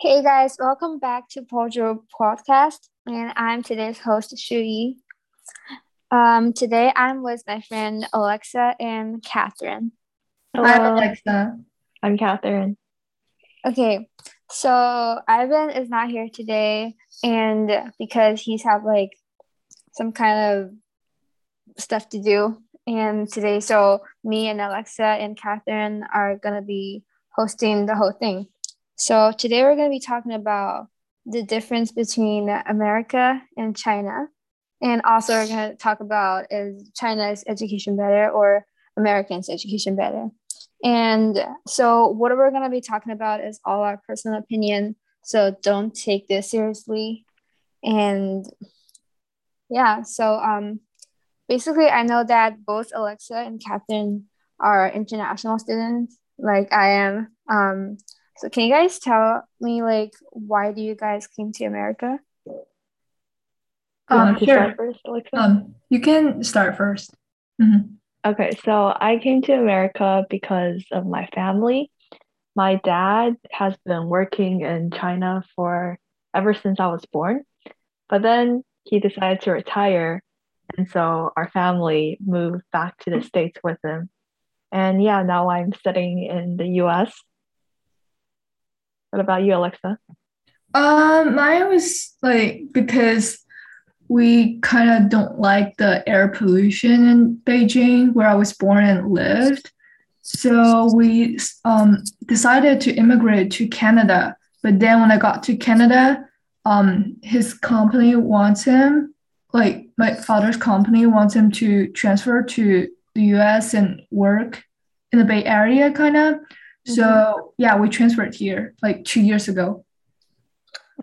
Hey guys, welcome back to Pojo Podcast, and I'm today's host, Shui. Um, today I'm with my friend Alexa and Catherine. Hello. Hi, Alexa. I'm Catherine. Okay, so Ivan is not here today, and because he's have like some kind of stuff to do, and today, so me and Alexa and Catherine are gonna be hosting the whole thing. So today we're going to be talking about the difference between America and China. And also we're going to talk about is China's education better or Americans' education better? And so what we're going to be talking about is all our personal opinion. So don't take this seriously. And yeah, so um basically I know that both Alexa and Catherine are international students like I am. Um so can you guys tell me like why do you guys came to America? You Um, to sure. first, Um, you can start 1st Mhm. okay, so I came to America because of my family. My dad has been working in China for ever since I was born, but then he decided to retire, and so our family moved back to the States with him. And yeah, now I'm studying in the US. What about you, Alexa? Um, mine was like because we kind of don't like the air pollution in Beijing, where I was born and lived. So we um, decided to immigrate to Canada. But then when I got to Canada, um, his company wants him, like my father's company wants him to transfer to the US and work in the Bay Area, kind of. So yeah, we transferred here like two years ago.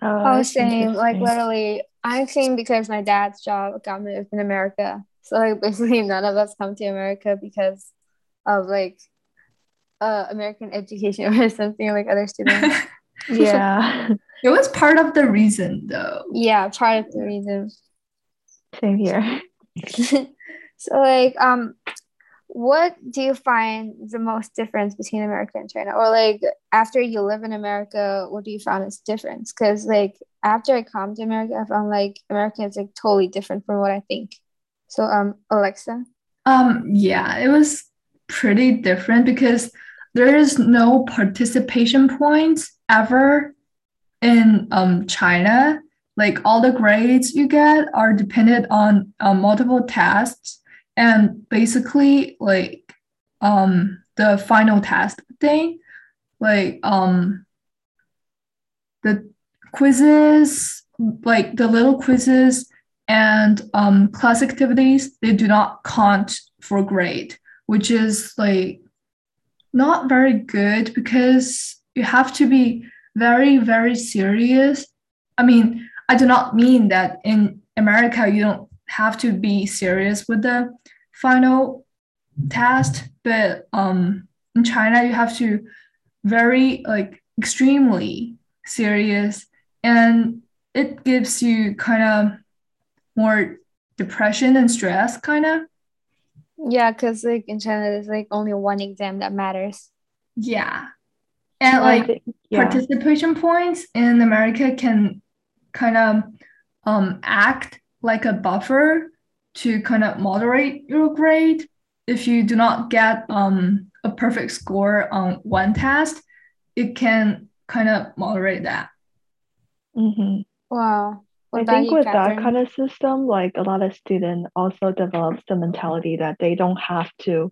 Oh, I was saying like literally I'm saying because my dad's job got moved in America. So like basically none of us come to America because of like uh American education or something like other students. yeah, It was part of the reason though. yeah, part of the reason. same here. so like um what do you find the most difference between America and China? Or like after you live in America, what do you find is difference? Because like after I come to America, I found like America is like totally different from what I think. So um Alexa. Um, yeah, it was pretty different because there is no participation points ever in um China. Like all the grades you get are dependent on um, multiple tests and basically like um the final test thing, like um the quizzes, like the little quizzes and um, class activities they do not count for grade which is like not very good because you have to be very very serious. I mean i do not mean that in america you don't have to be serious with the final test but um, in china you have to very like extremely serious and it gives you kind of more depression and stress kind of Yeah, because like in China there's like only one exam that matters. yeah and like yeah. participation points in america can kind of um, act like a buffer to kind of moderate your grade if you do not get um, a perfect score on one test it can kind of moderate that Mhm. Wow. What I think you, with that kind of system, like a lot of students also develops the mentality that they don't have to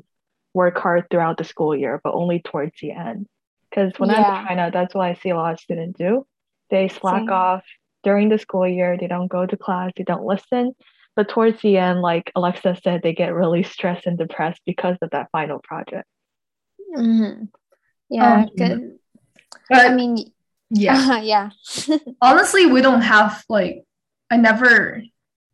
work hard throughout the school year, but only towards the end. Because when I'm Yeah. in China, that's what I see a lot of students do. They slack Same. off during the school year, they don't go to class, they don't listen. But towards the end, like Alexa said, they get really stressed and depressed because of that final project. Mhm. Yeah, Um, 'cause- but I mean, yeah yeah. honestly we don't have like i never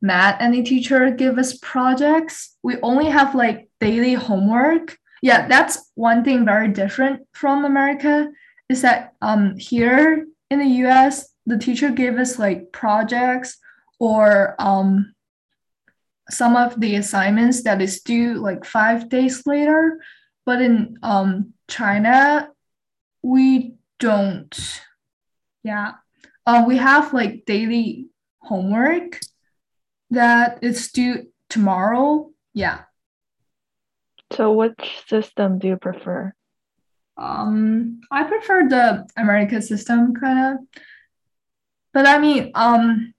met any teacher give us projects we only have like daily homework yeah that's one thing very different from america is that um here in the us the teacher gave us like projects or um some of the assignments that is due like five days later but in um china we don't Yeah. Uh, we have like daily homework that is due tomorrow. Yeah. So which system do you prefer? Um, I prefer the American system kind of. But I mean, um,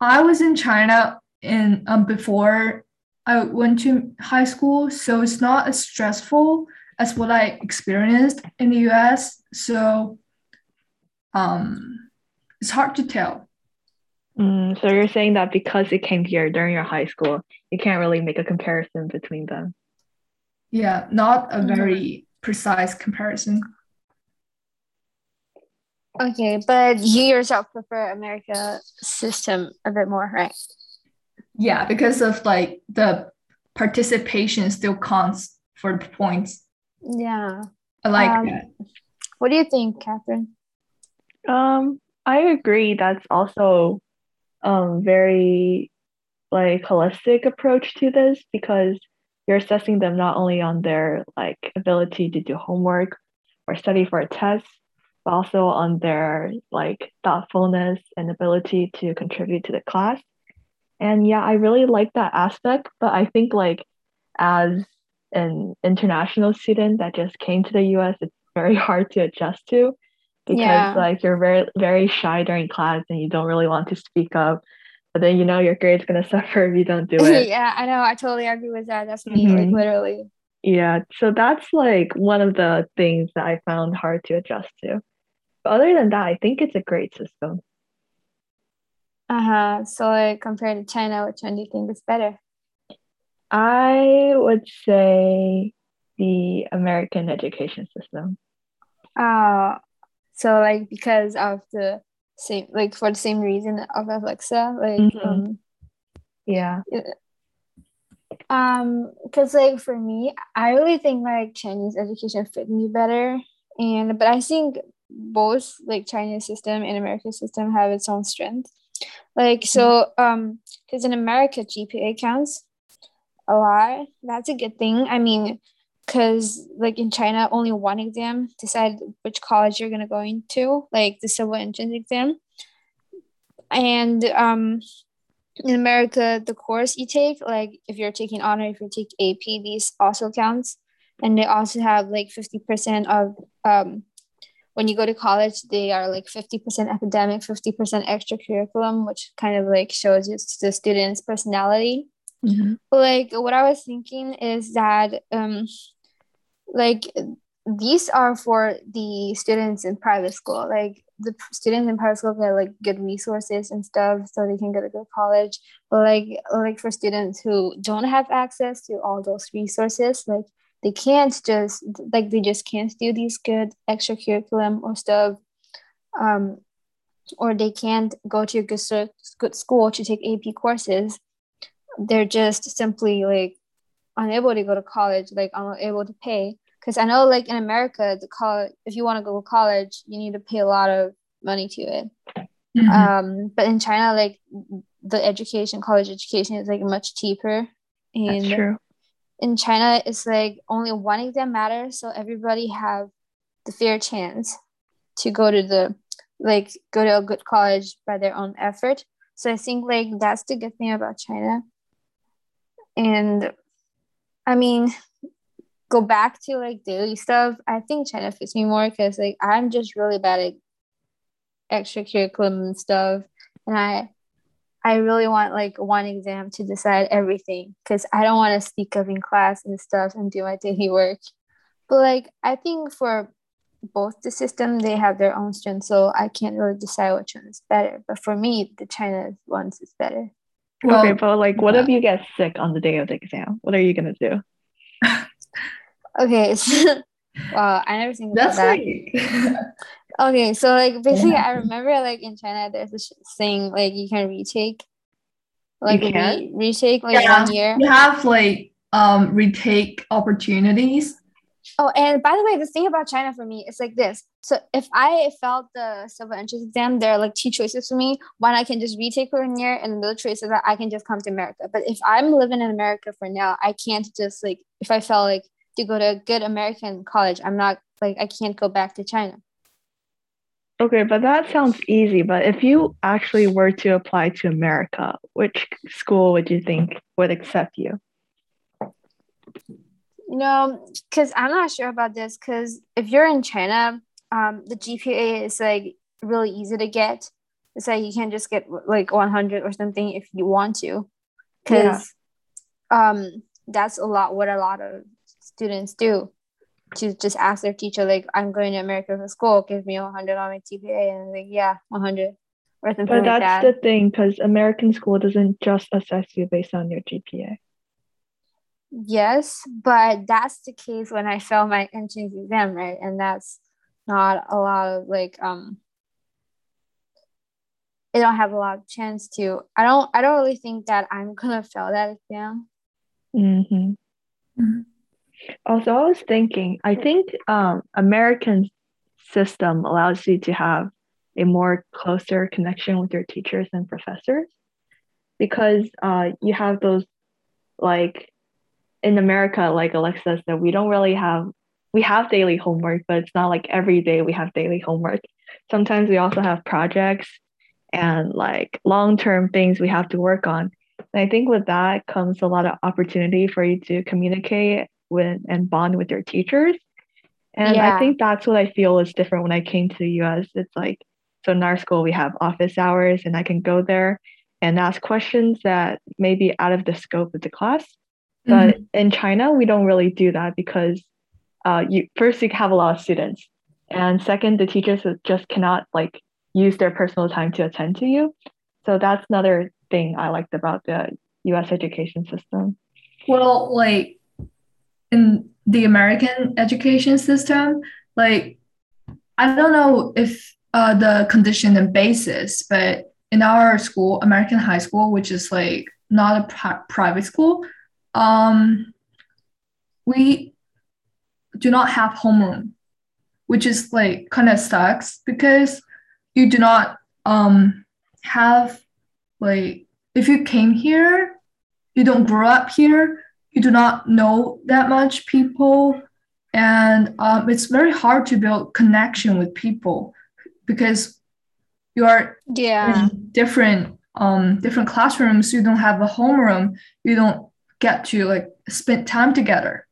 I was in China in um before I went to high school, so it's not as stressful as what I experienced in the US. So um it's hard to tell. Mm, so you're saying that because it came here during your high school, you can't really make a comparison between them. Yeah, not a very precise comparison. Okay, but you yourself prefer America system a bit more, right? Yeah, because of like the participation still counts for the points. Yeah. I like Um, that. What do you think, Catherine? Um, I agree. That's also um very like holistic approach to this because you're assessing them not only on their like ability to do homework or study for a test, but also on their like thoughtfulness and ability to contribute to the class. And yeah, I really like that aspect, but I think like as an international student that just came to the US, it's very hard to adjust to because Yeah. like you're very very shy during class and you don't really want to speak up. But then you know your grade's gonna suffer if you don't do it. yeah, I know. I totally agree with that. That's me, like Mhm. literally. Yeah, so that's like one of the things that I found hard to adjust to. But other than that, I think it's a great system. Uh huh. So, like compared to China, which one do you think is better? I would say the American education system. Uh, so like because of the same, like for the same reason of Alexa, like Mhm. um, Yeah. um, because like for me, I really think like Chinese education fit me better, and but I think both like Chinese system and American system have its own strength. Like so, um, because in America GPA counts a lot. That's a good thing. I mean, because like in China, only one exam decide which college you're gonna go into, like the civil entrance exam. And um, in America, the course you take, like if you're taking honor, if you take AP, these also counts, and they also have like fifty percent of um, when you go to college, they are like fifty percent academic, fifty percent extra curriculum, which kind of like shows you the student's personality. Like what i was thinking is that um like these are for the students in private school. Like the students in private school get like good resources and stuff so they can go to good college. But like like for students who don't have access to all those resources like they can't just like they just can't do these good extra curriculum or stuff um or they can't go to a good, good school to take ap courses they're just simply like unable to go to college, like unable to pay. Because I know, like in America, the college, if you want to go to college, you need to pay a lot of money to it. Mhm. Um, but in China, like the education, college education is like much cheaper. And That's true. In China, it's like only one exam matters, so everybody have the fair chance to go to the like go to a good college by their own effort. So I think like that's the good thing about China. And I mean, go back to like daily stuff. I think China fits me more because like I'm just really bad at extracurriculum and stuff, and I I really want like one exam to decide everything because I don't want to speak up in class and stuff and do my daily work. But like I think for both the system they have their own strengths, so I can't really decide which one is better. But for me, the China ones is better. Well, okay, but like, what yeah. if you get sick on the day of the exam? What are you gonna do? Okay, so, wow, I never think about that's that. like Okay, so like basically, I remember like in China, there's this thing like you can retake, like You can? re- retake like Yeah. one year. you have like um retake opportunities. Oh, and by the way, the thing about China for me is like this. So if I felt the civil entrance exam, there are like two choices for me. One, I can just retake for one year, and another choice is that I can just come to America. But if I'm living in America for now, I can't just like if I felt like to go to a good American college, I'm not like I can't go back to China. Okay, but that sounds easy. But if you actually were to apply to America, which school would you think would accept you? You know, because I'm not sure about this. Because if you're in China, um, the GPA is like really easy to get. It's like you can just get like 100 or something if you want to. Because yeah. um, that's a lot what a lot of students do to just ask their teacher like i'm going to america for school give me 100 on my gpa and like yeah 100 or something but that's that. the thing because american school doesn't just assess you based on your gpa yes but that's the case when i fail my entrance exam right and that's not a lot of like um I don't have a lot of chance to. I don't. I don't really think that I'm gonna fail that exam. Mm-hmm. Mm-hmm. Also, I was thinking, I think um, American system allows you to have a more closer connection with your teachers and professors because uh, you have those like in America, like Alexa said, we don't really have we have daily homework, but it's not like every day we have daily homework. Sometimes we also have projects and like long-term things we have to work on. And I think with that comes a lot of opportunity for you to communicate with and bond with your teachers. And yeah. I think that's what I feel is different when I came to the US. It's like, so in our school, we have office hours, and I can go there and ask questions that may be out of the scope of the class. But mm-hmm. in China, we don't really do that because uh, you first you have a lot of students, and second, the teachers just cannot like use their personal time to attend to you. So that's another thing I liked about the U.S. education system. Well, like in the American education system, like I don't know if uh, the condition and basis, but in our school, American high school, which is like not a pri- private school, um, we do not have homeroom, which is like kind of sucks because you do not um, have like if you came here, you don't grow up here, you do not know that much people. And um, it's very hard to build connection with people because you are yeah. in different um different classrooms. You don't have a homeroom. You don't get to like spend time together.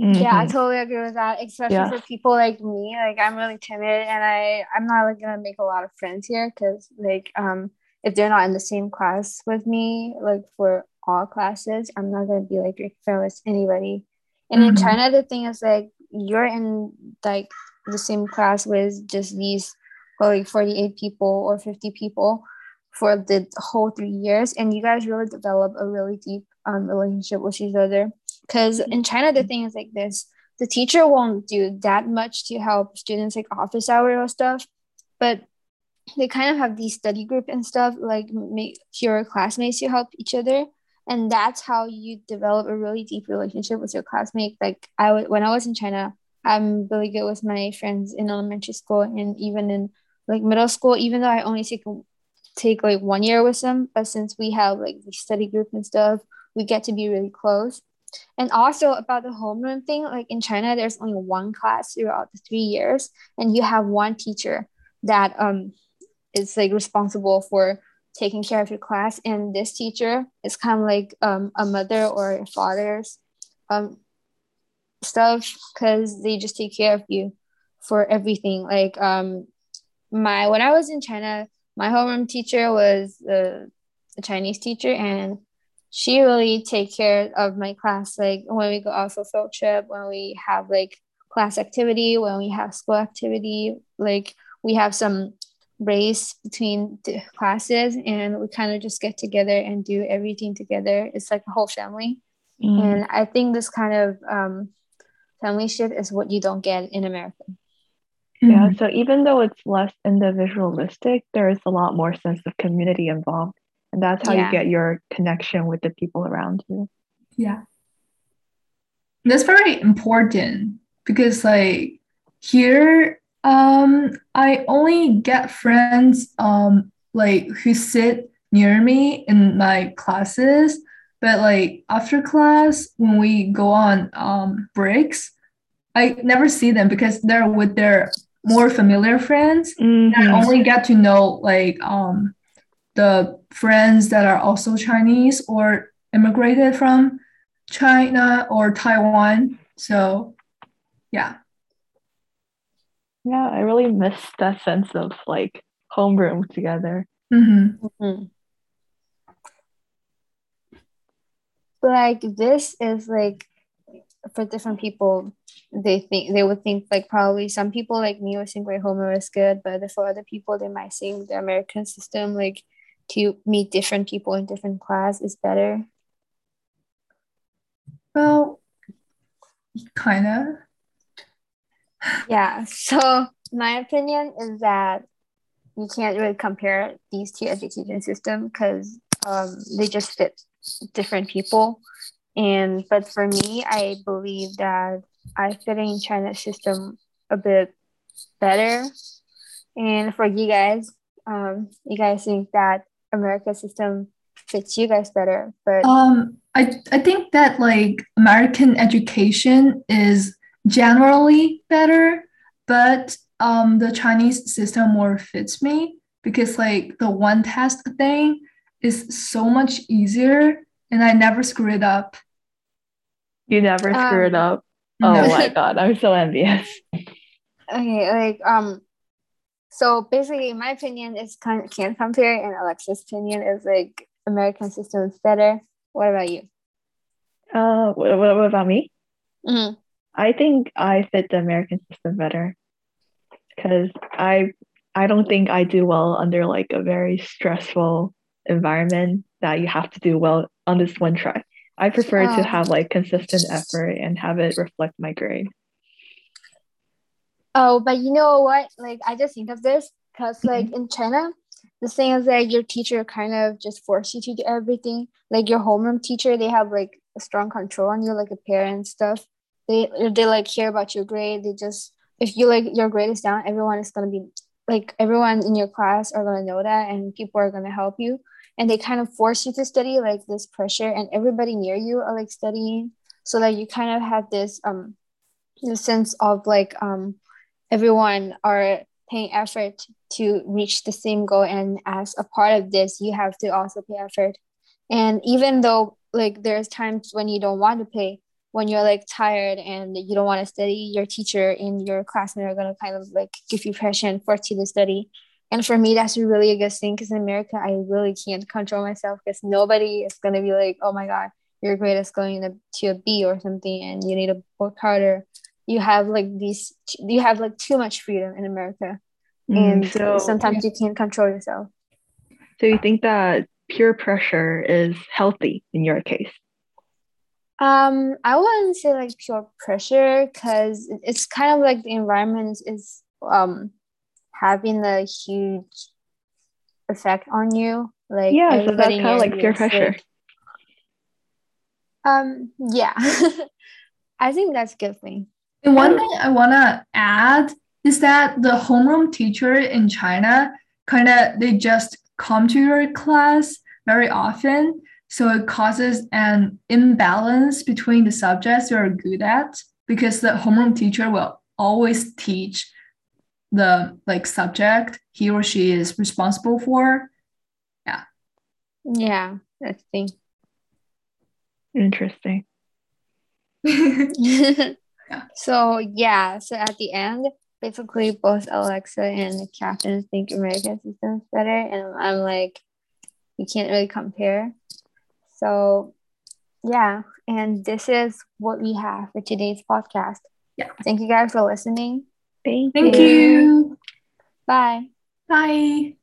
Mm-hmm. yeah i totally agree with that especially yeah. for people like me. Like i'm really timid and i i'm not like gonna make a lot of friends here because like um if they're not in the same class with me like for all classes. I'm not gonna be like fair with anybody. And mm-hmm. in China, the thing is like you're in like the same class with just these like 48 people or 50 people for the whole three years, and you guys really develop a really deep um, relationship with each other. Because in China, the thing is like this: the teacher won't do that much to help students like office hour or stuff, but they kind of have these study group and stuff like make your classmates to help each other and that's how you develop a really deep relationship with your classmate. Like I w- when i was in china i'm really good with my friends in elementary school and even in like middle school even though i only take take like one year with them but since we have like the study group and stuff we get to be really close. And also about the homeroom thing like in china there's only one class throughout the three years and you have one teacher that um is like responsible for taking care of your class. And this teacher is kind of like um, a mother or a father's um, stuff because they just take care of you for everything. Like um my when i was in china my homeroom teacher was a, a chinese teacher and she really take care of my class. Like when we go out for field trip when we have like class activity when we have school activity like we have some race between the classes and we kind of just get together and do everything together. It's like a whole family. Mm. and i think this kind of um, family ship is what you don't get in america. Yeah so even though it's less individualistic there is a lot more sense of community involved and that's how yeah. you get your connection with the people around you. Yeah. That's very important because like here um, I only get friends um like who sit near me in my classes, but like after class when we go on um breaks, I never see them because they're with their more familiar friends. Mhm. I only get to know like um the friends that are also Chinese or immigrated from China or Taiwan. So yeah. Yeah, I really miss that sense of like homeroom together. hmm Mhm. But like this is like for different people, they think they would think like probably some people like me would think like homeroom is good, but for other people they might think the American system like to meet different people in different class is better. Well, kind of. Yeah. So my opinion is that you can't really compare these two education systems because um, they just fit different people. And but for me, I believe that I fit in China's system a bit better. And for you guys, um, you guys think that America's system fits you guys better, but Um, I I think that like American education is generally better, but um the Chinese system more fits me because like the one test thing is so much easier and I never screw it up. You never screw it Um, up. Oh No. my god, I'm so envious. Okay, like um, so basically, my opinion is kind of can't compare, and Alexa's opinion is like American system is better. What about you? Uh, what, what, what about me? Mhm. I think I fit the American system better because I I don't think I do well under like a very stressful environment that you have to do well on this one try. I prefer Oh. to have like consistent effort and have it reflect my grade. Oh, but you know what? Like, I just think of this because, like, in China, the thing is that your teacher kind of just force you to do everything. Like your homeroom teacher, they have like a strong control on you, like a parent stuff. They they like care about your grade. They just if you like your grade is down, everyone is gonna be like everyone in your class are gonna know that, and people are gonna help you. And they kind of force you to study like this pressure, and everybody near you are like studying, so that you kind of have this um, the sense of like um everyone are paying effort to reach the same goal and as a part of this you have to also pay effort and even though like there's times when you don't want to pay when you're like tired and you don't want to study your teacher and your classmate are going to kind of like give you pressure and force you to study. And for me that's really a good thing because in america i really can't control myself because nobody is going to be like oh my god your grade is going to, to a b or something and you need to work harder. You have like these you have like too much freedom in america. Mm, and so, sometimes you can't control yourself. so you think that peer pressure is healthy in your case? Um i wouldn't say like pure pressure because it's kind of like the environment is um having a huge effect on you like Yeah, so that's kind of like you peer pressure. um yeah. I think that's a good thing And one thing I want to add is that the homeroom teacher in China kind of they just come to your class very often, so it causes an imbalance between the subjects you're good at because the homeroom teacher will always teach the like subject he or she is responsible for. yeah Yeah, the thing Interesting. yeah. So yeah, so at the end, basically both Alexa and the captain think American system is better, and I'm like, you can't really compare. So yeah, and this is what we have for today's podcast. Yeah. Thank you guys for listening. Thank, Thank you. you. Bye. Bye.